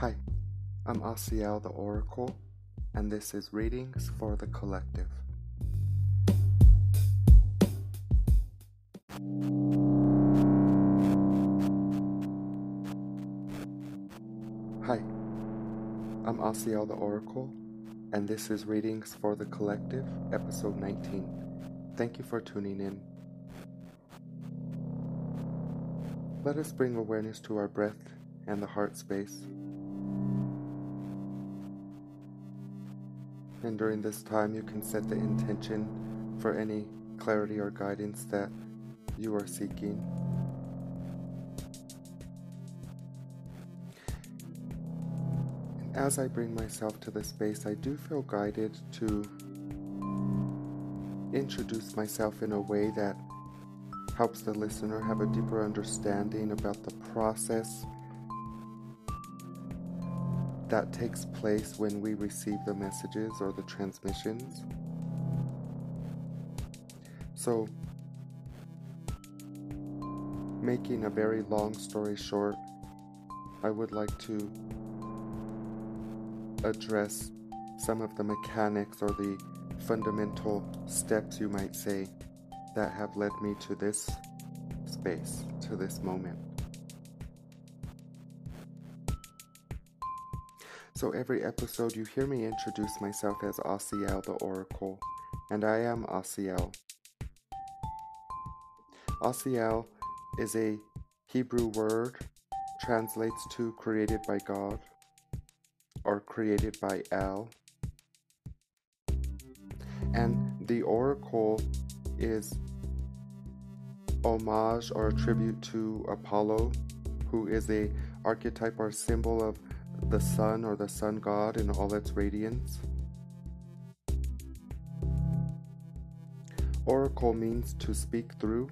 Hi, I'm Asiel the Oracle, and this is Readings for the Collective. Hi, I'm Asiel the Oracle, and this is Readings for the Collective, episode 19. Thank you for tuning in. Let us bring awareness to our breath and the heart space. And during this time, you can set the intention for any clarity or guidance that you are seeking. And as I bring myself to the space, I do feel guided to introduce myself in a way that helps the listener have a deeper understanding about the process that takes place when we receive the messages or the transmissions. So, making a very long story short, I would like to address some of the mechanics or the fundamental steps, you might say, that have led me to this space, to this moment. So every episode you hear me introduce myself as Asiel the Oracle, and I am Asiel. Asiel is a Hebrew word, translates to created by God or created by El. And the oracle is homage or a tribute to Apollo, who is a archetype or symbol of the sun or the sun god in all its radiance. Oracle means to speak through.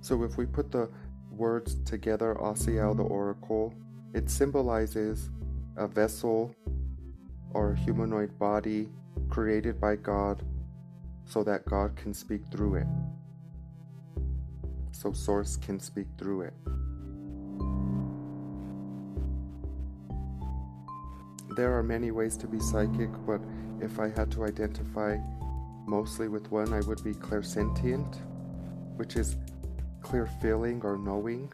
So if we put the words together, Asiel the oracle, it symbolizes a vessel or a humanoid body created by God so that God can speak through it. So Source can speak through it. There are many ways to be psychic, but if I had to identify mostly with one, I would be clairsentient, which is clear feeling or knowing.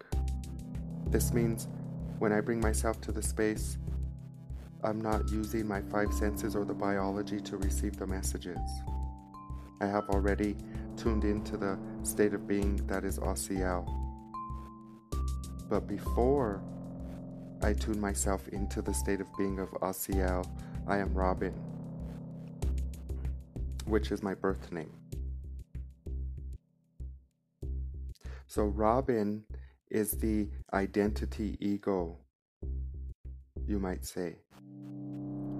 This means when I bring myself to the space, I'm not using my five senses or the biology to receive the messages. I have already tuned into the state of being that is Asiel. But before I tune myself into the state of being of Asiel. I am Robin, which is my birth name. So, Robin is the identity ego, you might say,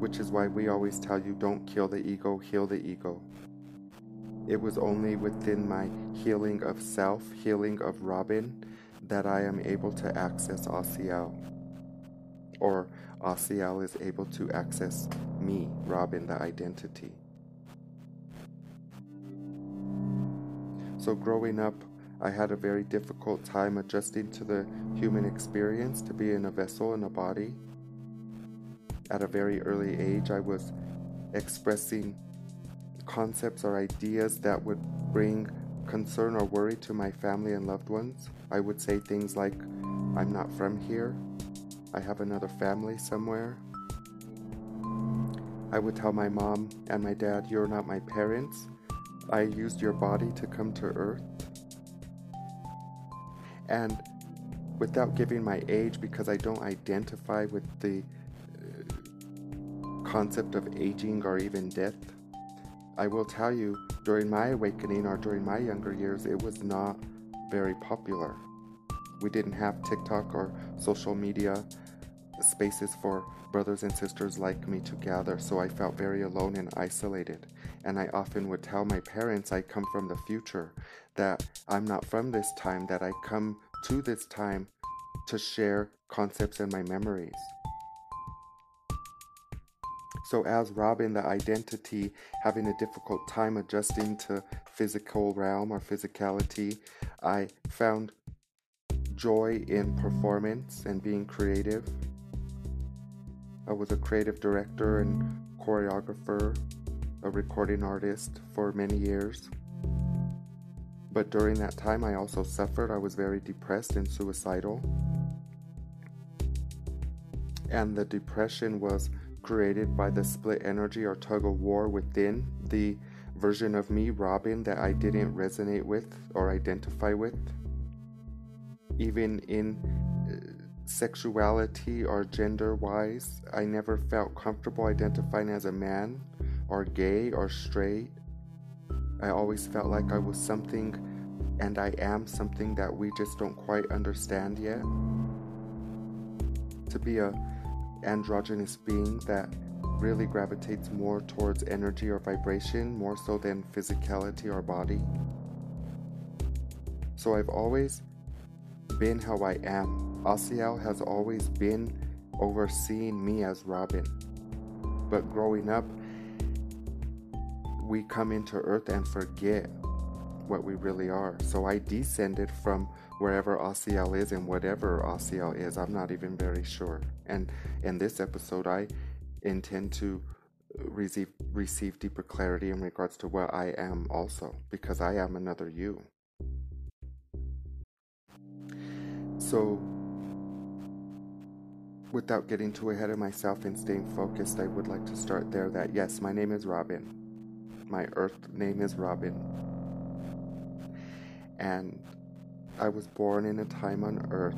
which is why we always tell you don't kill the ego, heal the ego. It was only within my healing of self, healing of Robin, that I am able to access Asiel or uh, Asiel is able to access me, Robin, the identity. So, growing up, I had a very difficult time adjusting to the human experience to be in a vessel in a body. At a very early age, I was expressing concepts or ideas that would bring concern or worry to my family and loved ones. I would say things like, I'm not from here, I have another family somewhere. I would tell my mom and my dad, You're not my parents. I used your body to come to earth. And without giving my age, because I don't identify with the uh, concept of aging or even death, I will tell you during my awakening or during my younger years, it was not very popular. We didn't have TikTok or social media spaces for brothers and sisters like me to gather, so I felt very alone and isolated. And I often would tell my parents I come from the future, that I'm not from this time, that I come to this time to share concepts and my memories. So, as Robin, the identity, having a difficult time adjusting to physical realm or physicality, I found joy in performance and being creative. I was a creative director and choreographer, a recording artist for many years. But during that time, I also suffered. I was very depressed and suicidal. And the depression was created by the split energy or tug of war within the version of me, Robin, that I didn't resonate with or identify with. Even in sexuality or gender wise, I never felt comfortable identifying as a man or gay or straight. I always felt like I was something and I am something that we just don't quite understand yet. To be a androgynous being that really gravitates more towards energy or vibration more so than physicality or body. So I've always been how I am. Asiel has always been overseeing me as Robin. But growing up, we come into Earth and forget what we really are. So I descended from wherever Asiel is and whatever Asiel is. I'm not even very sure. And in this episode, I intend to receive receive deeper clarity in regards to what I am also, because I am another you. So without getting too ahead of myself and staying focused, I would like to start there that yes, my name is Robin. My earth name is Robin. And I was born in a time on earth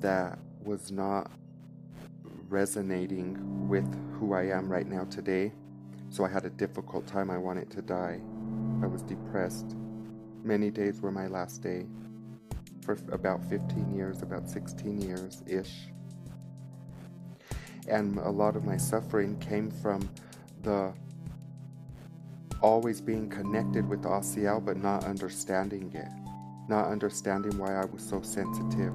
that was not resonating with who I am right now today. So I had a difficult time. I wanted to die. I was depressed. Many days were my last day. For about 15 years, about 16 years ish. And a lot of my suffering came from the always being connected with Asiel but not understanding it. Not understanding why I was so sensitive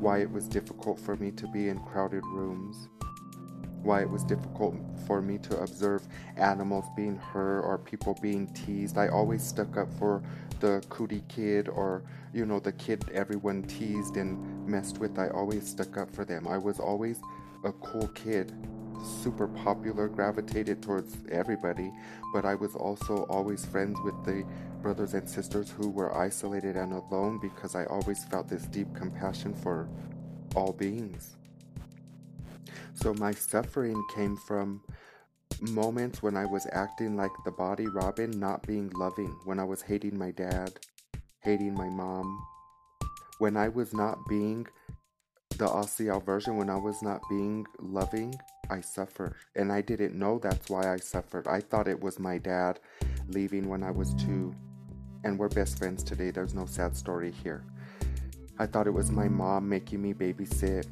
why it was difficult for me to be in crowded rooms, why it was difficult for me to observe animals being hurt or people being teased. I always stuck up for the cootie kid or, you know, the kid everyone teased and messed with. I always stuck up for them. I was always a cool kid, super popular, gravitated towards everybody, but I was also always friends with the brothers and sisters who were isolated and alone because I always felt this deep compassion for all beings. So my suffering came from moments when I was acting like the body Robin, not being loving, when I was hating my dad, hating my mom, when I was not being the Asiel version, when I was not being loving, I suffered. And I didn't know that's why I suffered. I thought it was my dad leaving when I was two and we're best friends today. There's no sad story here. I thought it was my mom making me babysit,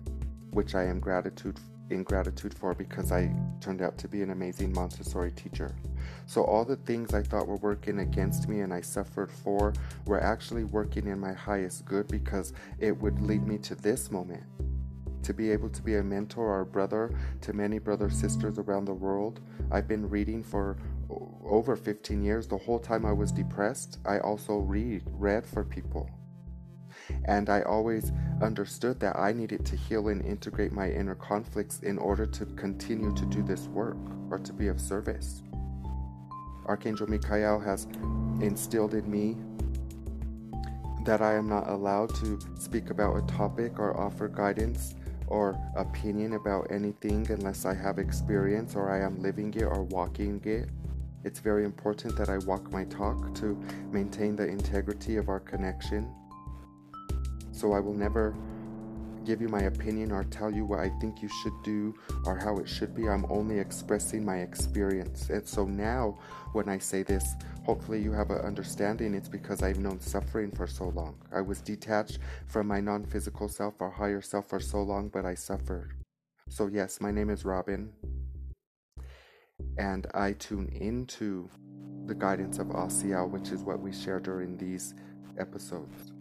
which I am gratitude in gratitude for because I turned out to be an amazing Montessori teacher. So all the things I thought were working against me and I suffered for were actually working in my highest good because it would lead me to this moment. To be able to be a mentor or a brother to many brother sisters around the world. I've been reading for over 15 years, the whole time I was depressed, I also read read for people. And I always understood that I needed to heal and integrate my inner conflicts in order to continue to do this work or to be of service. Archangel Michael has instilled in me that I am not allowed to speak about a topic or offer guidance or opinion about anything unless I have experience or I am living it or walking it. It's very important that I walk my talk to maintain the integrity of our connection. So I will never give you my opinion or tell you what I think you should do or how it should be. I'm only expressing my experience. And so now, when I say this, hopefully you have an understanding. It's because I've known suffering for so long. I was detached from my non physical self or higher self for so long, but I suffered. So, yes, my name is Robin and I tune into the guidance of Asiel, which is what we share during these episodes.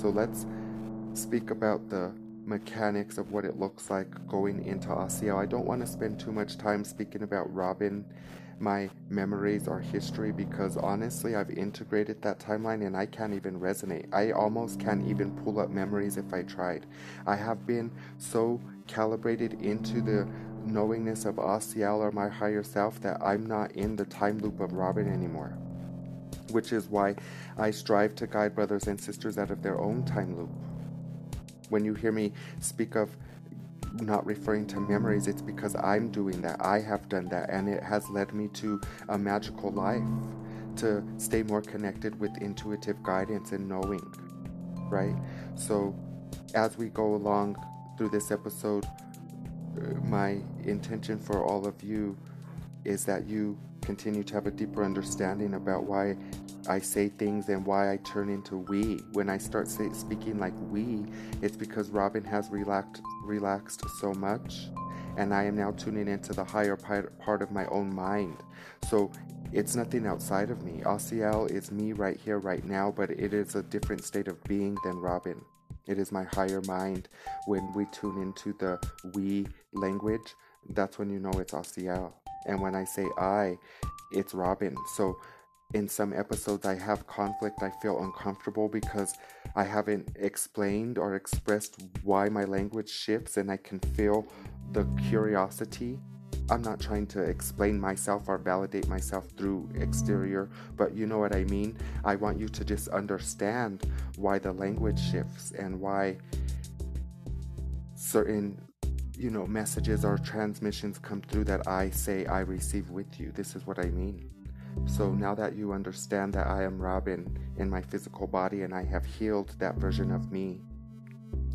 So let's speak about the mechanics of what it looks like going into Asiel. I don't want to spend too much time speaking about Robin my memories are history because honestly, I've integrated that timeline and I can't even resonate. I almost can't even pull up memories if I tried. I have been so calibrated into the knowingness of Asiel or my higher self that I'm not in the time loop of Robin anymore. Which is why I strive to guide brothers and sisters out of their own time loop. When you hear me speak of not referring to memories, it's because I'm doing that. I have done that, and it has led me to a magical life to stay more connected with intuitive guidance and knowing, right? So, as we go along through this episode, uh, my intention for all of you is that you continue to have a deeper understanding about why I say things and why I turn into we. When I start say, speaking like we, it's because Robin has relaxed relaxed so much, and I am now tuning into the higher part of my own mind. So it's nothing outside of me. Asiel is me right here, right now, but it is a different state of being than Robin. It is my higher mind. When we tune into the we language, that's when you know it's Asiel. And when I say I, it's Robin. So in some episodes I have conflict, I feel uncomfortable because I haven't explained or expressed why my language shifts and I can feel the curiosity. I'm not trying to explain myself or validate myself through exterior, but you know what I mean? I want you to just understand why the language shifts and why certain you know messages or transmissions come through that I say I receive with you. This is what I mean. So now that you understand that I am Robin in my physical body and I have healed that version of me,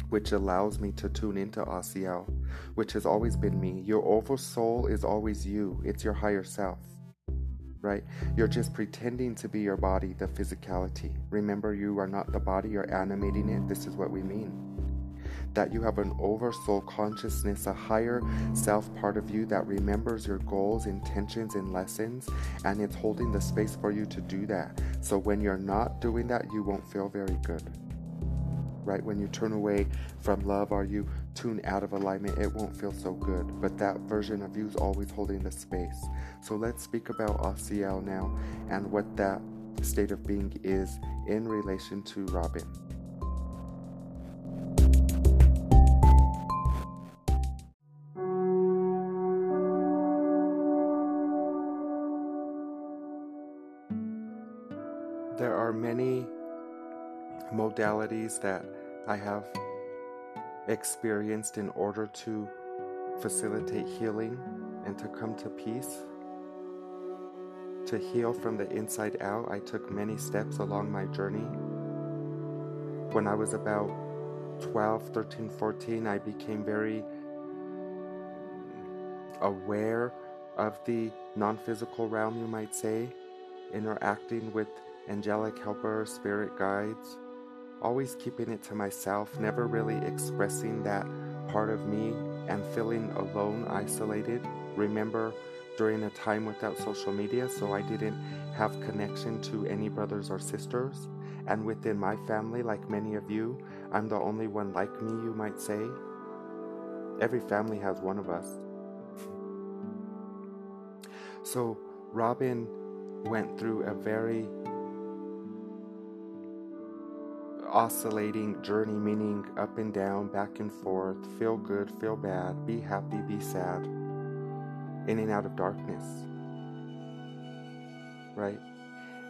which allows me to tune into Asiel, which has always been me. Your over soul is always you, it's your higher self. Right? You're just pretending to be your body, the physicality. Remember, you are not the body, you're animating it. This is what we mean that you have an oversoul consciousness, a higher self part of you that remembers your goals, intentions, and lessons, and it's holding the space for you to do that. So when you're not doing that, you won't feel very good. Right? When you turn away from love or you tune out of alignment, it won't feel so good. But that version of you is always holding the space. So let's speak about Asiel now and what that state of being is in relation to Robin. Modalities that I have experienced in order to facilitate healing and to come to peace. To heal from the inside out, I took many steps along my journey. When I was about 12, 13, 14, I became very aware of the non physical realm, you might say, interacting with angelic helper, spirit guides, always keeping it to myself, never really expressing that part of me and feeling alone, isolated. Remember during a time without social media, so I didn't have connection to any brothers or sisters. And within my family, like many of you, I'm the only one like me, you might say. Every family has one of us. So Robin went through a very oscillating journey, meaning up and down, back and forth, feel good, feel bad, be happy, be sad, in and out of darkness. Right?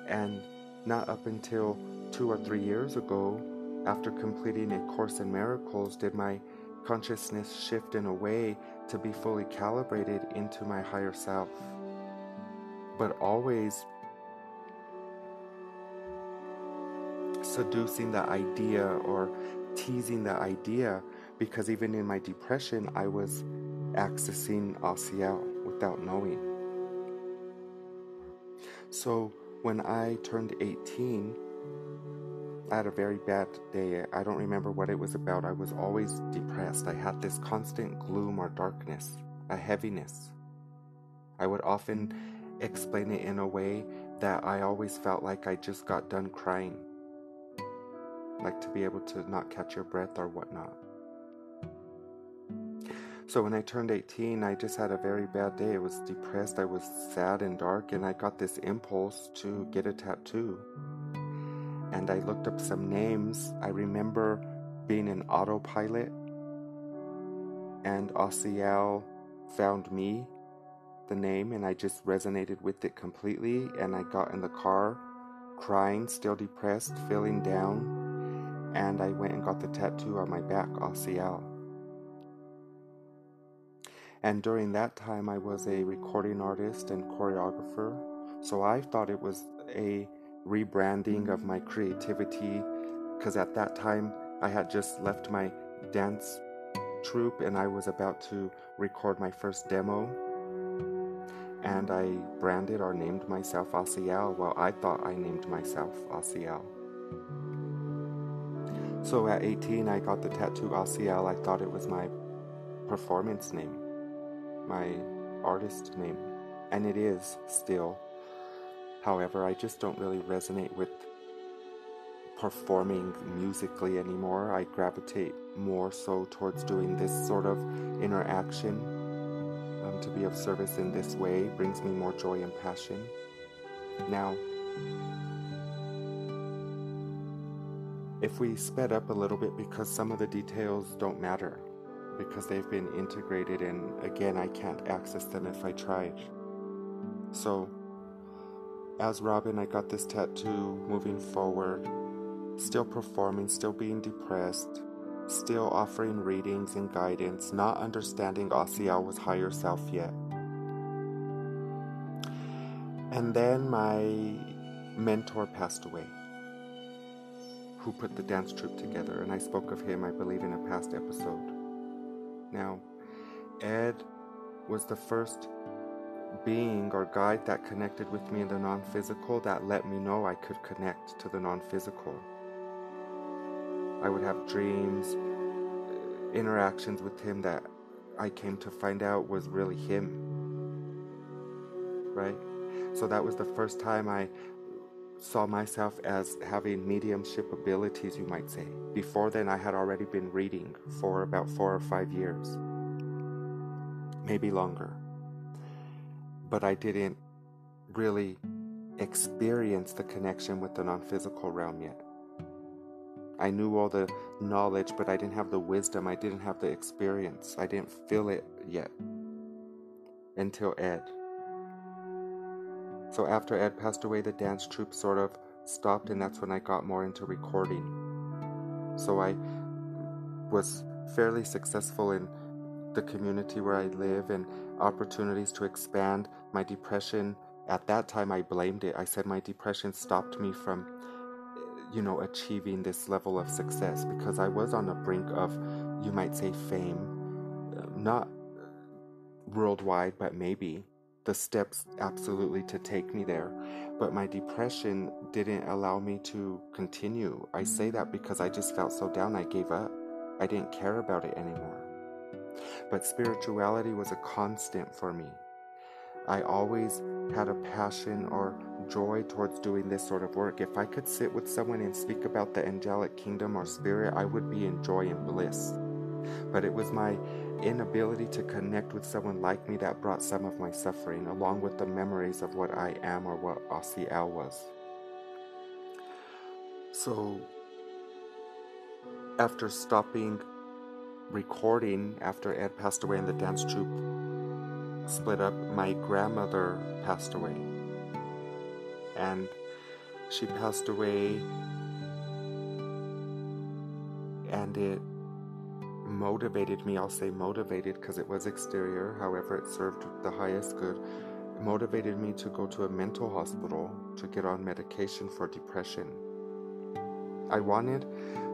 And not up until two or three years ago, after completing a Course in Miracles, did my consciousness shift in a way to be fully calibrated into my higher self. But always seducing the idea or teasing the idea because even in my depression, I was accessing Asiel without knowing. So when I turned 18, I had a very bad day. I don't remember what it was about. I was always depressed. I had this constant gloom or darkness, a heaviness. I would often explain it in a way that I always felt like I just got done crying like to be able to not catch your breath or whatnot. So when I turned 18, I just had a very bad day. I was depressed, I was sad and dark, and I got this impulse to get a tattoo. And I looked up some names. I remember being an autopilot, and Asiel found me, the name, and I just resonated with it completely. And I got in the car crying, still depressed, feeling down, and I went and got the tattoo on my back, Asiel. And during that time, I was a recording artist and choreographer. So I thought it was a rebranding of my creativity because at that time I had just left my dance troupe and I was about to record my first demo. And I branded or named myself Asiel. Well, I thought I named myself Asiel. So at 18, I got the tattoo Asiel. I thought it was my performance name my artist name, and it is still. However, I just don't really resonate with performing musically anymore. I gravitate more so towards doing this sort of interaction. Um, to be of service in this way brings me more joy and passion. Now, if we sped up a little bit because some of the details don't matter, because they've been integrated and again I can't access them if I tried. So as Robin I got this tattoo moving forward, still performing, still being depressed, still offering readings and guidance, not understanding Asiel's higher self yet. And then my mentor passed away, who put the dance troupe together, and I spoke of him, I believe, in a past episode. Now, Ed was the first being or guide that connected with me in the non physical that let me know I could connect to the non physical. I would have dreams, uh, interactions with him that I came to find out was really him. Right? So that was the first time I saw myself as having mediumship abilities, you might say. Before then, I had already been reading for about four or five years, maybe longer. But I didn't really experience the connection with the non physical realm yet. I knew all the knowledge, but I didn't have the wisdom, I didn't have the experience, I didn't feel it yet until Ed. So after Ed passed away, the dance troupe sort of stopped, and that's when I got more into recording. So I was fairly successful in the community where I live and opportunities to expand. My depression, at that time, I blamed it. I said my depression stopped me from, you know, achieving this level of success because I was on the brink of, you might say, fame. Not worldwide, but maybe the steps absolutely to take me there. But my depression didn't allow me to continue. I say that because I just felt so down, I gave up. I didn't care about it anymore. But spirituality was a constant for me. I always had a passion or joy towards doing this sort of work. If I could sit with someone and speak about the angelic kingdom or spirit, I would be in joy and bliss. But it was my inability to connect with someone like me that brought some of my suffering, along with the memories of what I am or what Asiel was. So, after stopping recording, after Ed passed away and the dance troupe split up, my grandmother passed away. And she passed away, and it motivated me, I'll say motivated because it was exterior, however, it served the highest good, motivated me to go to a mental hospital to get on medication for depression. I wanted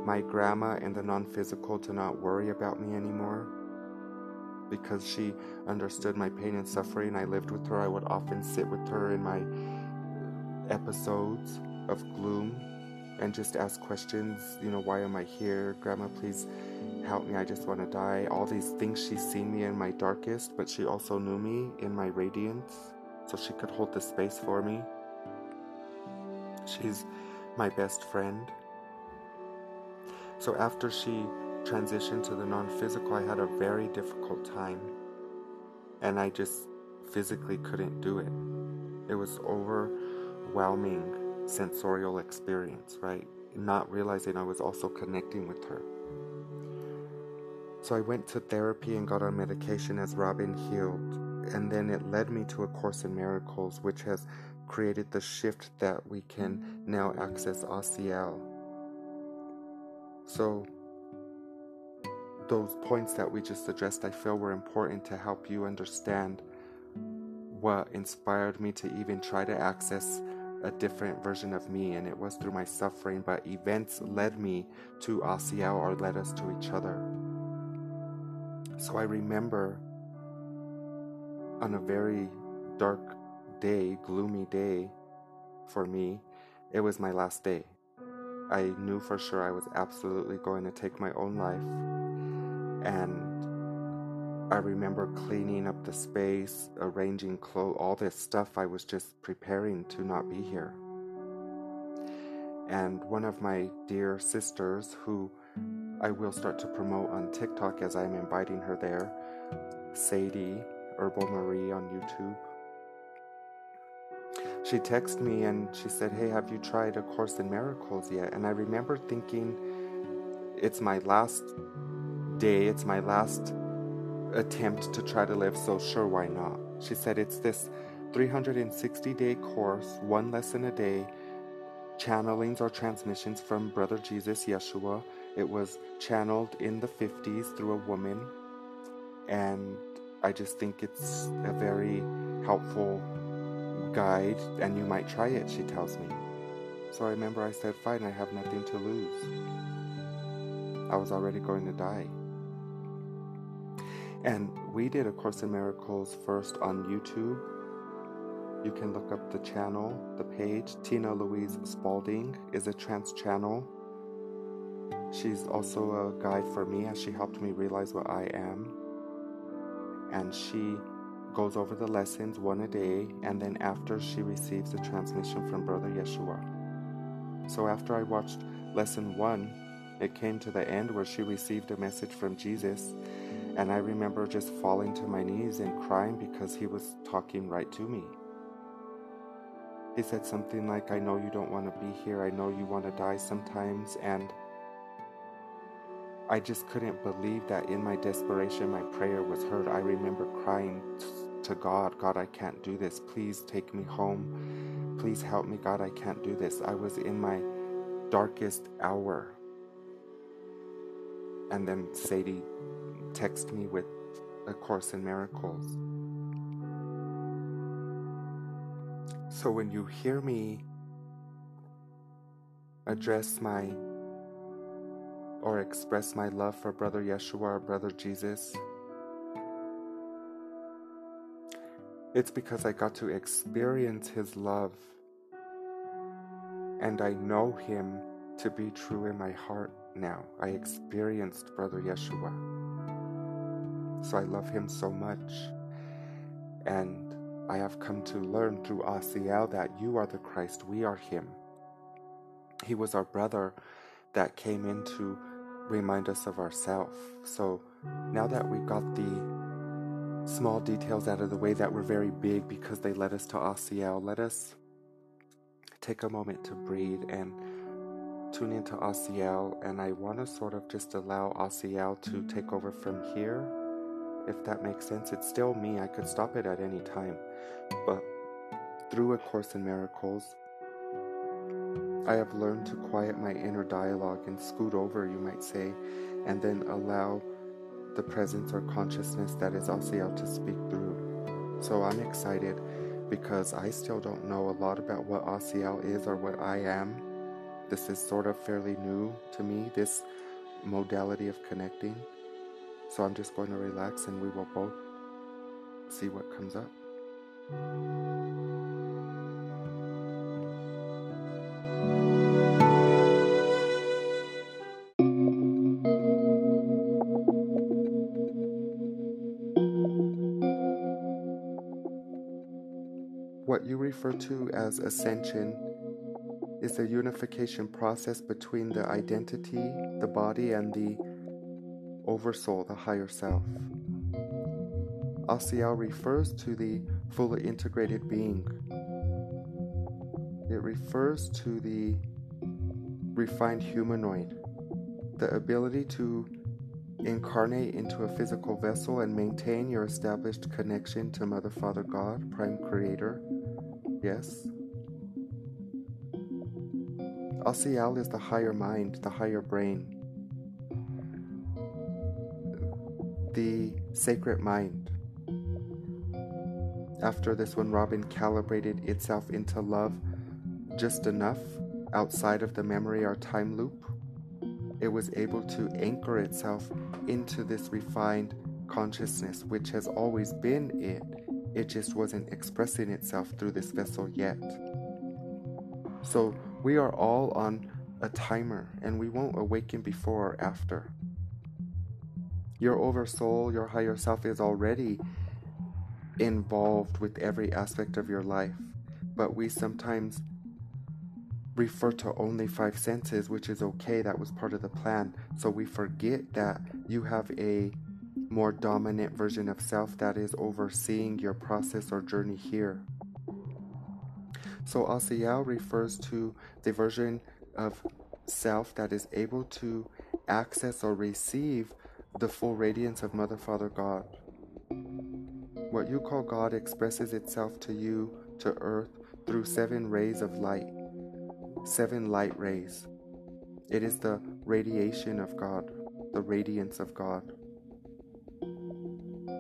my grandma and the non physical to not worry about me anymore because she understood my pain and suffering. I lived with her. I would often sit with her in my episodes of gloom and just ask questions. You know, why am I here? Grandma, please help me, I just want to die. All these things she's seen me in my darkest, but she also knew me in my radiance, so she could hold the space for me. She's my best friend. So after she transitioned to the non physical, I had a very difficult time. And I just physically couldn't do it. It was overwhelming sensorial experience, right? Not realizing I was also connecting with her. So I went to therapy and got on medication as Robin healed. And then it led me to A Course in Miracles, which has created the shift that we can now access ASIEL. So, those points that we just addressed, I feel were important to help you understand what inspired me to even try to access a different version of me, and it was through my suffering, but events led me to ASIEL or led us to each other. So I remember on a very dark day, gloomy day for me, it was my last day. I knew for sure I was absolutely going to take my own life. And I remember cleaning up the space, arranging clothes, all this stuff. I was just preparing to not be here. And one of my dear sisters, who I will start to promote on TikTok as I'm inviting her there. Sadie Herbal Marie on YouTube. She texted me and she said, Hey, have you tried A Course in Miracles yet? And I remember thinking, It's my last day, it's my last attempt to try to live, so sure, why not? She said, It's this 360 day course, one lesson a day, channelings or transmissions from Brother Jesus Yeshua it was channeled in the 50s through a woman, and I just think it's a very helpful guide, and you might try it, she tells me. So I remember I said, Fine, I have nothing to lose. I was already going to die. And we did A Course in Miracles first on YouTube. You can look up the channel, the page. Tina Louise Spalding is a trance channel She's also a guide for me as she helped me realize what I am. And she goes over the lessons one a day, and then after she receives a transmission from Brother Yeshua. So after I watched lesson one, it came to the end where she received a message from Jesus, and I remember just falling to my knees and crying because he was talking right to me. He said something like, I know you don't want to be here, I know you want to die sometimes, and I just couldn't believe that in my desperation, my prayer was heard. I remember crying to God, God, I can't do this. Please take me home. Please help me, God, I can't do this. I was in my darkest hour. And then Sadie texted me with A Course in Miracles. So when you hear me address my or express my love for Brother Yeshua or Brother Jesus, it's because I got to experience His love and I know Him to be true in my heart now. I experienced Brother Yeshua. So I love Him so much. And I have come to learn through ASIEL that you are the Christ, we are Him. He was our brother that came into remind us of ourselves. So now that we've got the small details out of the way that were very big because they led us to ASIEL, let us take a moment to breathe and tune into ASIEL. And I want to sort of just allow ASIEL to take over from here, if that makes sense. It's still me, I could stop it at any time. But through A Course in Miracles, I have learned to quiet my inner dialogue and scoot over, you might say, and then allow the presence or consciousness that is ASIEL to speak through. So I'm excited because I still don't know a lot about what ASIEL is or what I am. This is sort of fairly new to me, this modality of connecting. So I'm just going to relax and we will both see what comes up. What you refer to as ascension is a unification process between the identity, the body, and the oversoul, the higher self. Asiel refers to the fully integrated being. It refers to the refined humanoid, the ability to incarnate into a physical vessel and maintain your established connection to Mother, Father, God, Prime Creator. Yes. Asiel is the higher mind, the higher brain, the sacred mind. After this one, Robin calibrated itself into love just enough outside of the memory or time loop. It was able to anchor itself into this refined consciousness, which has always been it. It just wasn't expressing itself through this vessel yet. So we are all on a timer and we won't awaken before or after. Your oversoul, your higher self, is already involved with every aspect of your life, but we sometimes refer to only five senses, which is okay, that was part of the plan. So we forget that you have a more dominant version of self that is overseeing your process or journey here. So Asiel refers to the version of self that is able to access or receive the full radiance of Mother, Father, God. What you call God expresses itself to you, to earth, through seven rays of light, seven light rays. It is the radiation of God, the radiance of God.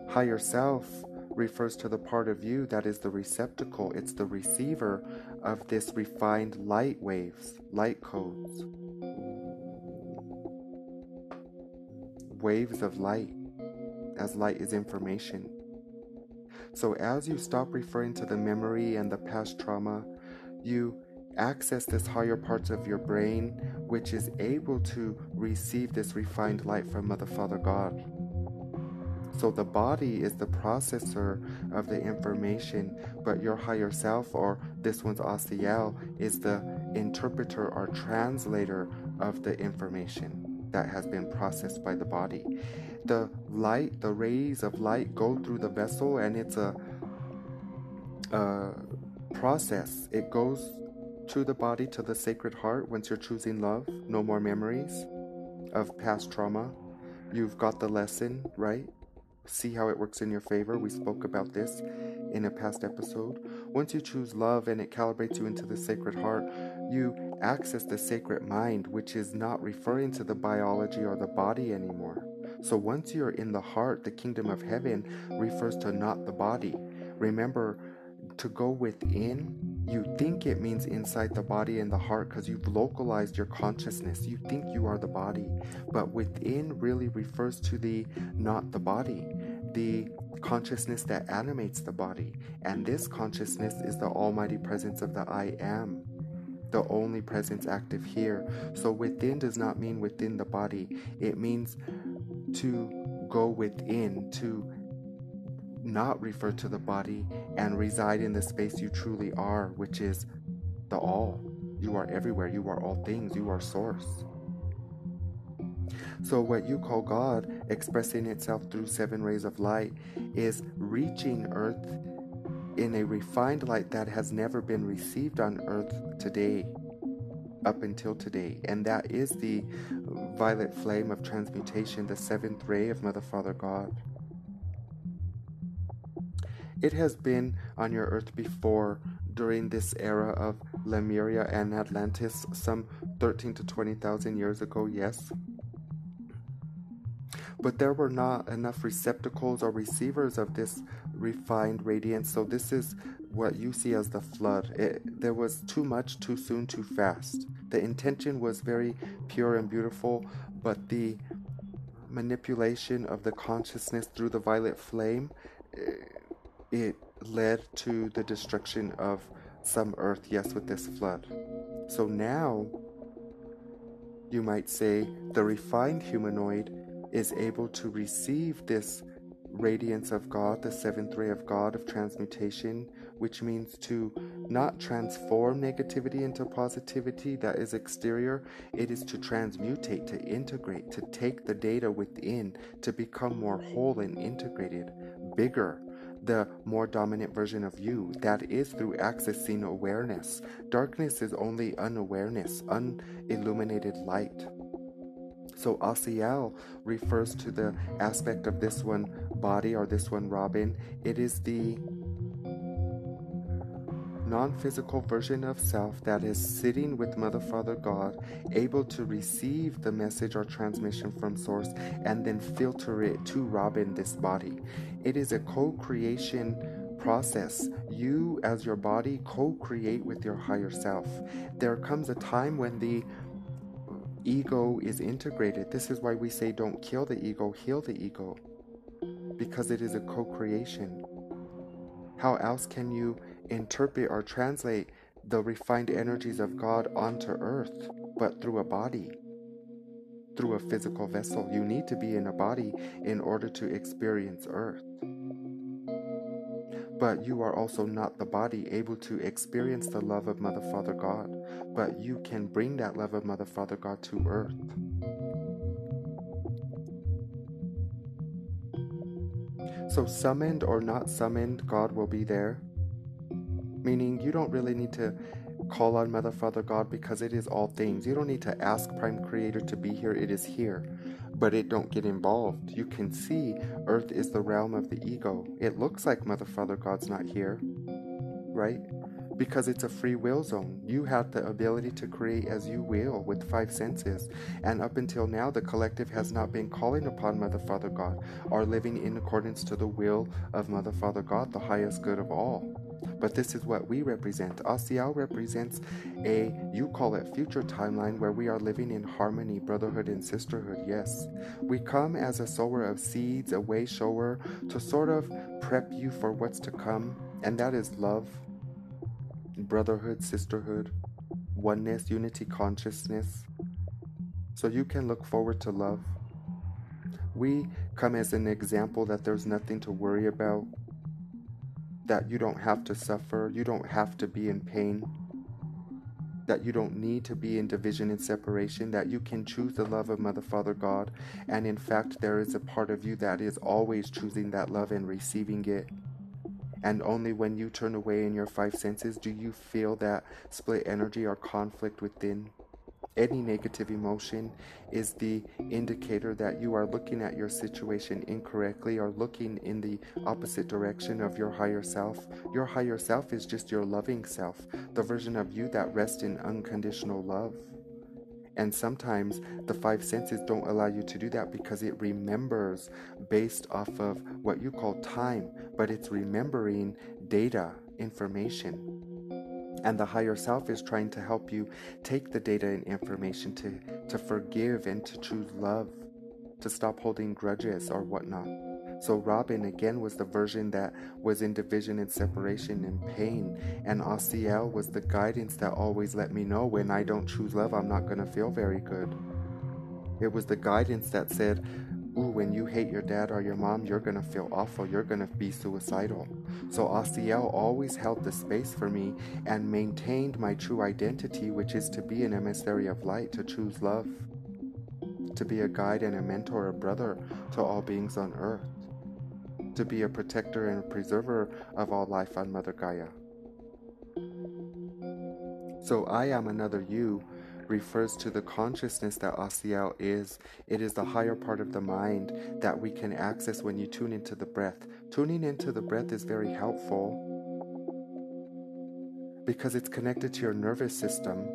Higher self refers to the part of you that is the receptacle, it's the receiver of this refined light waves, light codes. Waves of light, as light is information. So, as you stop referring to the memory and the past trauma, you access this higher parts of your brain, which is able to receive this refined light from Mother, Father, God. So, the body is the processor of the information, but your higher self, or this one's Asiel, is the interpreter or translator of the information that has been processed by the body the light, the rays of light go through the vessel and it's a, a process. It goes to the body, to the sacred heart once you're choosing love. No more memories of past trauma. You've got the lesson, right? See how it works in your favor. We spoke about this in a past episode. Once you choose love and it calibrates you into the sacred heart, you access the sacred mind, which is not referring to the biology or the body anymore. So once you're in the heart, the kingdom of heaven refers to not the body. Remember, to go within, you think it means inside the body and the heart because you've localized your consciousness. You think you are the body. But within really refers to the not the body, the consciousness that animates the body. And this consciousness is the almighty presence of the I am the only presence active here. So within does not mean within the body, it means to go within, to not refer to the body and reside in the space you truly are, which is the all. You are everywhere. You are all things. You are source. So, what you call God expressing itself through seven rays of light is reaching earth in a refined light that has never been received on earth today, up until today. And that is the violet flame of transmutation, the seventh ray of Mother, Father, God. It has been on your earth before during this era of Lemuria and Atlantis, some 13 to 20,000 years ago, yes. But there were not enough receptacles or receivers of this refined radiance, so this is what you see as the flood. It, there was too much, too soon, too fast. The intention was very pure and beautiful, but the manipulation of the consciousness through the violet flame, eh, it led to the destruction of some earth, yes, with this flood. So now, you might say, the refined humanoid is able to receive this radiance of God, the seventh ray of God of transmutation, which means to not transform negativity into positivity that is exterior. It is to transmutate, to integrate, to take the data within, to become more whole and integrated, bigger, the more dominant version of you. That is through accessing awareness. Darkness is only unawareness, unilluminated light. So Asiel refers to the aspect of this one body or this one Robin. It is the non physical version of self that is sitting with Mother Father God, able to receive the message or transmission from Source and then filter it to Robin, this body. It is a co creation process. You, as your body, co create with your higher self. There comes a time when the ego is integrated. This is why we say don't kill the ego, heal the ego, because it is a co creation. How else can you interpret or translate the refined energies of God onto earth, but through a body, through a physical vessel. You need to be in a body in order to experience earth. But you are also not the body able to experience the love of Mother Father God, but you can bring that love of Mother Father God to earth. So, summoned or not summoned, God will be there meaning you don't really need to call on Mother, Father, God because it is all things. You don't need to ask Prime Creator to be here, it is here. But it don't get involved. You can see Earth is the realm of the ego. It looks like Mother, Father, God's not here, right? Because it's a free will zone. You have the ability to create as you will with five senses. And up until now, the collective has not been calling upon Mother, Father, God or living in accordance to the will of Mother, Father, God, the highest good of all. But this is what we represent. Asiel represents a, you call it future timeline, where we are living in harmony, brotherhood, and sisterhood. Yes. We come as a sower of seeds, a way shower, to sort of prep you for what's to come, and that is love, brotherhood, sisterhood, oneness, unity, consciousness. So you can look forward to love. We come as an example that there's nothing to worry about that you don't have to suffer, you don't have to be in pain, that you don't need to be in division and separation, that you can choose the love of Mother, Father, God, and in fact, there is a part of you that is always choosing that love and receiving it. And only when you turn away in your five senses do you feel that split energy or conflict within any negative emotion is the indicator that you are looking at your situation incorrectly or looking in the opposite direction of your higher self. Your higher self is just your loving self, the version of you that rests in unconditional love. And sometimes the five senses don't allow you to do that because it remembers based off of what you call time, but it's remembering data, information. And the higher self is trying to help you take the data and information to, to forgive and to choose love, to stop holding grudges or whatnot. So Robin again was the version that was in division and separation and pain. And Asiel was the guidance that always let me know when I don't choose love, I'm not going to feel very good. It was the guidance that said, ooh, when you hate your dad or your mom, you're gonna feel awful, you're gonna be suicidal. So Asiel always held the space for me and maintained my true identity, which is to be an emissary of light, to choose love, to be a guide and a mentor, a brother to all beings on earth, to be a protector and a preserver of all life on Mother Gaia. So I am another you refers to the consciousness that Asiel is. It is the higher part of the mind that we can access when you tune into the breath. Tuning into the breath is very helpful because it's connected to your nervous system.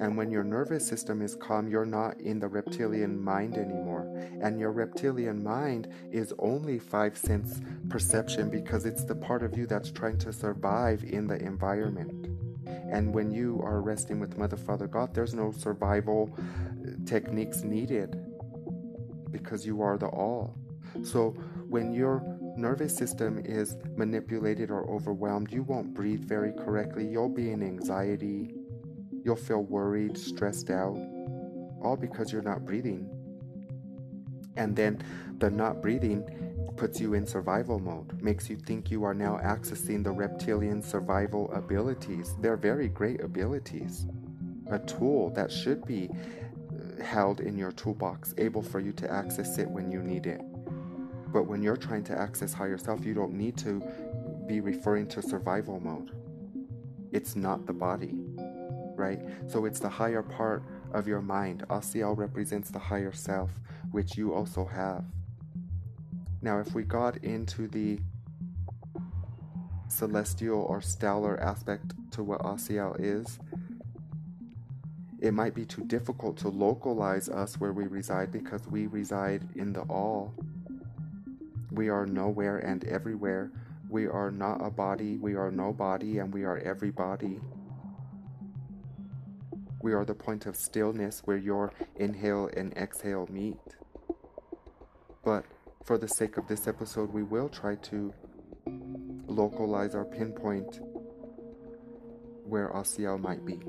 And when your nervous system is calm, you're not in the reptilian mind anymore. And your reptilian mind is only five sense perception because it's the part of you that's trying to survive in the environment. And when you are resting with Mother, Father, God, there's no survival uh, techniques needed because you are the all. So when your nervous system is manipulated or overwhelmed, you won't breathe very correctly. You'll be in anxiety. You'll feel worried, stressed out, all because you're not breathing. And then the not breathing puts you in survival mode, makes you think you are now accessing the reptilian survival abilities. They're very great abilities. A tool that should be uh, held in your toolbox, able for you to access it when you need it. But when you're trying to access higher self, you don't need to be referring to survival mode. It's not the body, right? So it's the higher part of your mind. Asiel represents the higher self, which you also have. Now, if we got into the celestial or stellar aspect to what Asiel is, it might be too difficult to localize us where we reside because we reside in the all. We are nowhere and everywhere. We are not a body, we are no body, and we are every body. We are the point of stillness where your inhale and exhale meet. But for the sake of this episode, we will try to localize or pinpoint where Asiel might be.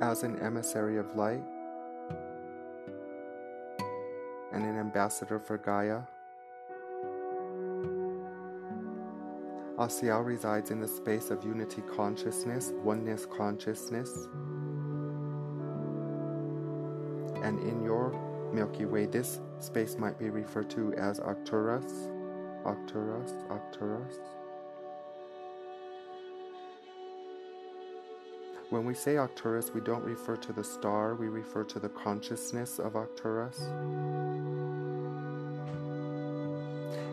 As an emissary of light and an ambassador for Gaia, Asiel resides in the space of unity consciousness, oneness consciousness. And in your Milky Way, this space might be referred to as Arcturus, Arcturus, Arcturus. When we say Arcturus, we don't refer to the star, we refer to the consciousness of Arcturus.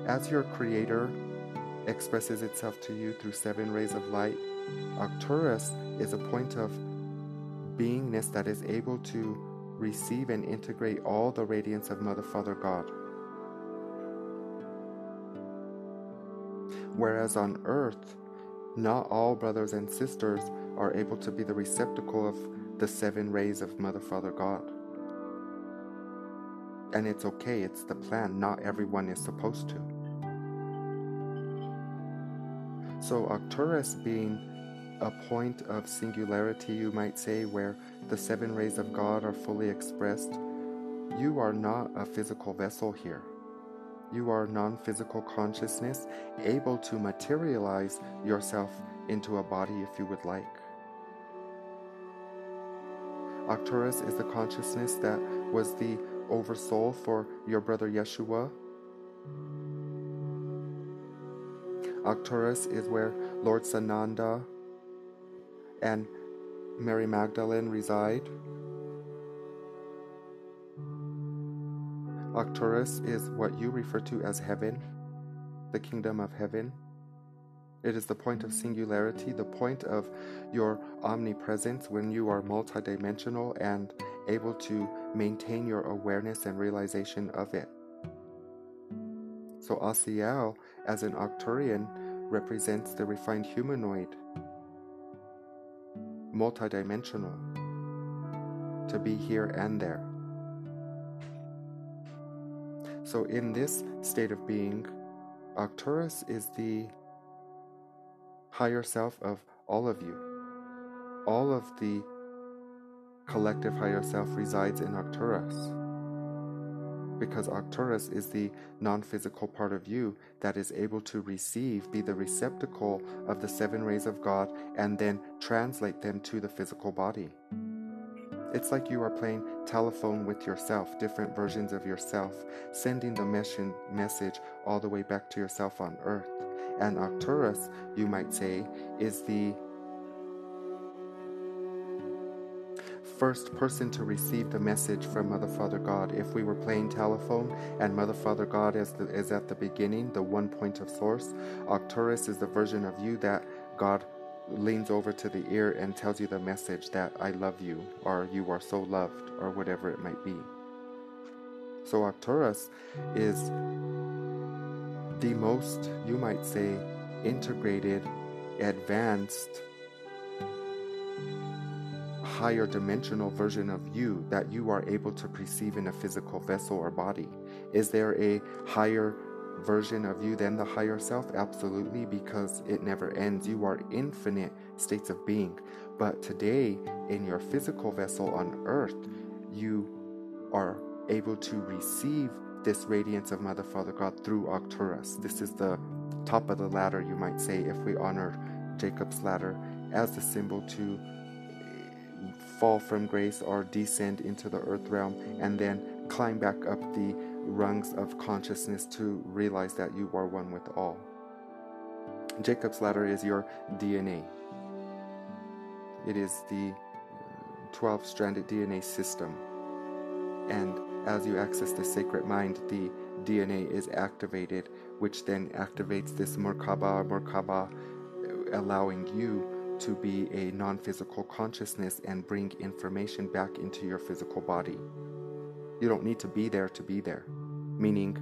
As your creator, expresses itself to you through seven rays of light. Arcturus is a point of beingness that is able to receive and integrate all the radiance of Mother, Father, God. Whereas on earth, not all brothers and sisters are able to be the receptacle of the seven rays of Mother, Father, God. And it's okay, it's the plan. Not everyone is supposed to. So, Arcturus being a point of singularity, you might say, where the seven rays of God are fully expressed, you are not a physical vessel here. You are non physical consciousness, able to materialize yourself into a body if you would like. Arcturus is the consciousness that was the oversoul for your brother Yeshua Arcturus is where Lord Sananda and Mary Magdalene reside. Arcturus is what you refer to as heaven, the kingdom of heaven. It is the point of singularity, the point of your omnipresence when you are multidimensional and able to maintain your awareness and realization of it. So Asiel, as an Arcturian, represents the refined humanoid, multidimensional, to be here and there. So, in this state of being, Arcturus is the higher self of all of you. All of the collective higher self resides in Arcturus because Arcturus is the non physical part of you that is able to receive, be the receptacle of the seven rays of God, and then translate them to the physical body. It's like you are playing telephone with yourself, different versions of yourself, sending the message all the way back to yourself on earth. And Arcturus, you might say, is the first person to receive the message from Mother Father God. If we were playing telephone and Mother Father God is, the, is at the beginning, the one point of source, Arcturus is the version of you that God leans over to the ear and tells you the message that I love you, or you are so loved, or whatever it might be. So Arcturus is the most, you might say, integrated, advanced higher dimensional version of you that you are able to perceive in a physical vessel or body? Is there a higher version of you than the higher self? Absolutely, because it never ends. You are infinite states of being. But today, in your physical vessel on earth, you are able to receive this radiance of Mother, Father, God through Arcturus. This is the top of the ladder, you might say, if we honor Jacob's ladder as the symbol to fall from grace or descend into the earth realm and then climb back up the rungs of consciousness to realize that you are one with all. Jacob's ladder is your DNA. It is the uh, 12 stranded DNA system. And as you access the sacred mind, the DNA is activated, which then activates this Merkaba, Merkaba, uh, allowing you to be a non physical consciousness and bring information back into your physical body. You don't need to be there to be there, meaning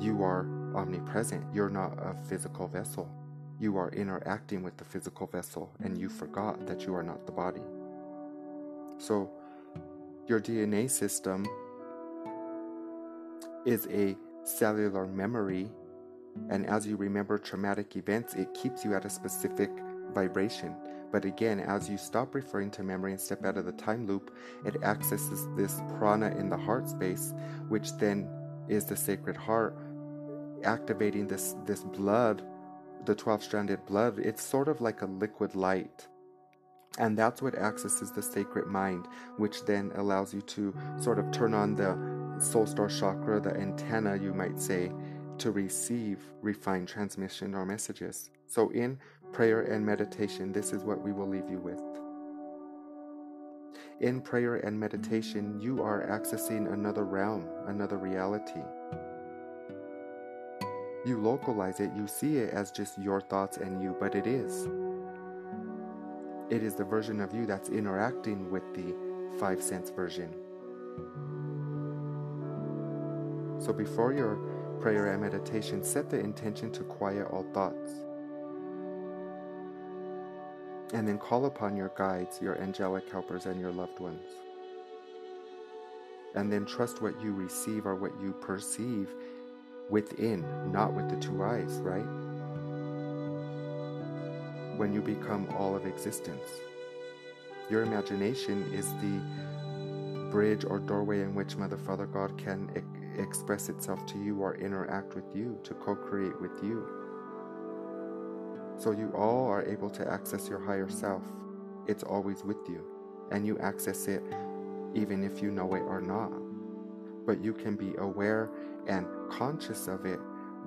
you are omnipresent. You're not a physical vessel. You are interacting with the physical vessel, and you forgot that you are not the body. So, your DNA system is a cellular memory, and as you remember traumatic events, it keeps you at a specific vibration. But again, as you stop referring to memory and step out of the time loop, it accesses this prana in the heart space, which then is the sacred heart, activating this, this blood, the 12 stranded blood. It's sort of like a liquid light. And that's what accesses the sacred mind, which then allows you to sort of turn on the soul star chakra, the antenna, you might say, to receive refined transmission or messages. So, in prayer and meditation, this is what we will leave you with. In prayer and meditation, you are accessing another realm, another reality. You localize it, you see it as just your thoughts and you, but it is. It is the version of you that's interacting with the five sense version. So before your prayer and meditation, set the intention to quiet all thoughts. And then call upon your guides, your angelic helpers, and your loved ones. And then trust what you receive or what you perceive within, not with the two eyes, right? When you become all of existence. Your imagination is the bridge or doorway in which Mother, Father, God can e- express itself to you or interact with you, to co create with you. So you all are able to access your higher self. It's always with you, and you access it even if you know it or not. But you can be aware and conscious of it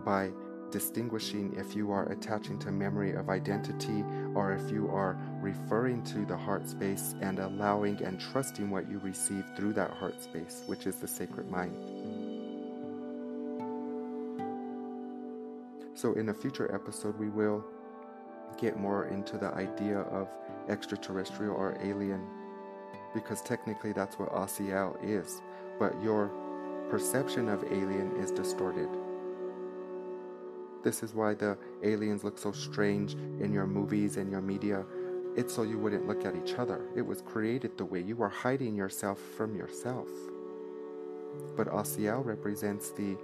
by distinguishing if you are attaching to memory of identity or if you are referring to the heart space and allowing and trusting what you receive through that heart space, which is the sacred mind. So, in a future episode, we will get more into the idea of extraterrestrial or alien because technically that's what Asiel is, but your perception of alien is distorted. This is why the aliens look so strange in your movies and your media. It's so you wouldn't look at each other. It was created the way you are hiding yourself from yourself. But Asiel represents the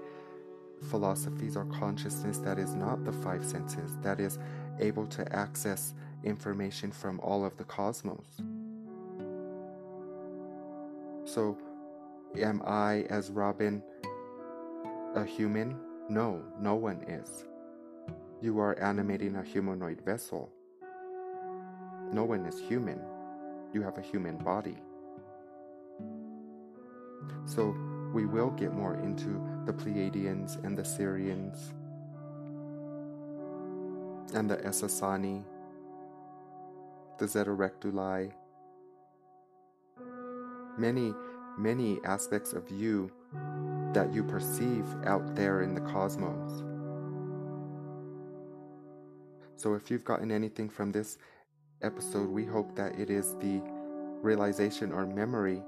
philosophies or consciousness that is not the five senses, that is able to access information from all of the cosmos. So, am I, as Robin, a human? No, no one is. You are animating a humanoid vessel. No one is human. You have a human body. So, we will get more into the Pleiadians and the Sirians and the Essassani, the Zeta Reticuli. Many, many aspects of you that you perceive out there in the cosmos. So, if you've gotten anything from this episode, we hope that it is the realization or memory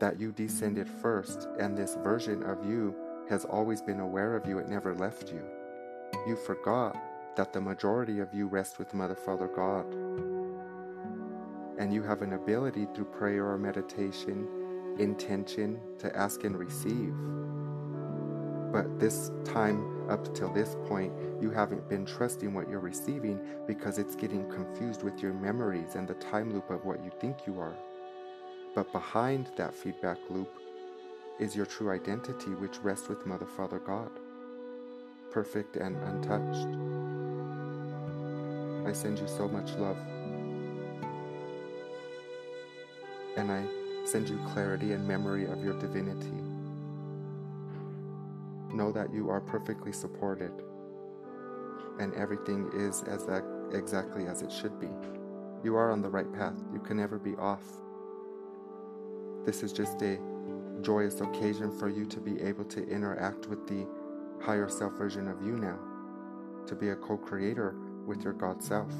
that you descended first, and this version of you has always been aware of you, it never left you. You forgot that the majority of you rest with Mother, Father, God. And you have an ability through prayer or meditation, intention to ask and receive. But this time, up till this point, you haven't been trusting what you're receiving because it's getting confused with your memories and the time loop of what you think you are. But behind that feedback loop is your true identity, which rests with Mother, Father, God, perfect and untouched. I send you so much love. And I send you clarity and memory of your divinity. Know that you are perfectly supported and everything is as exactly as it should be. You are on the right path. You can never be off. This is just a joyous occasion for you to be able to interact with the higher self version of you now, to be a co creator with your God self.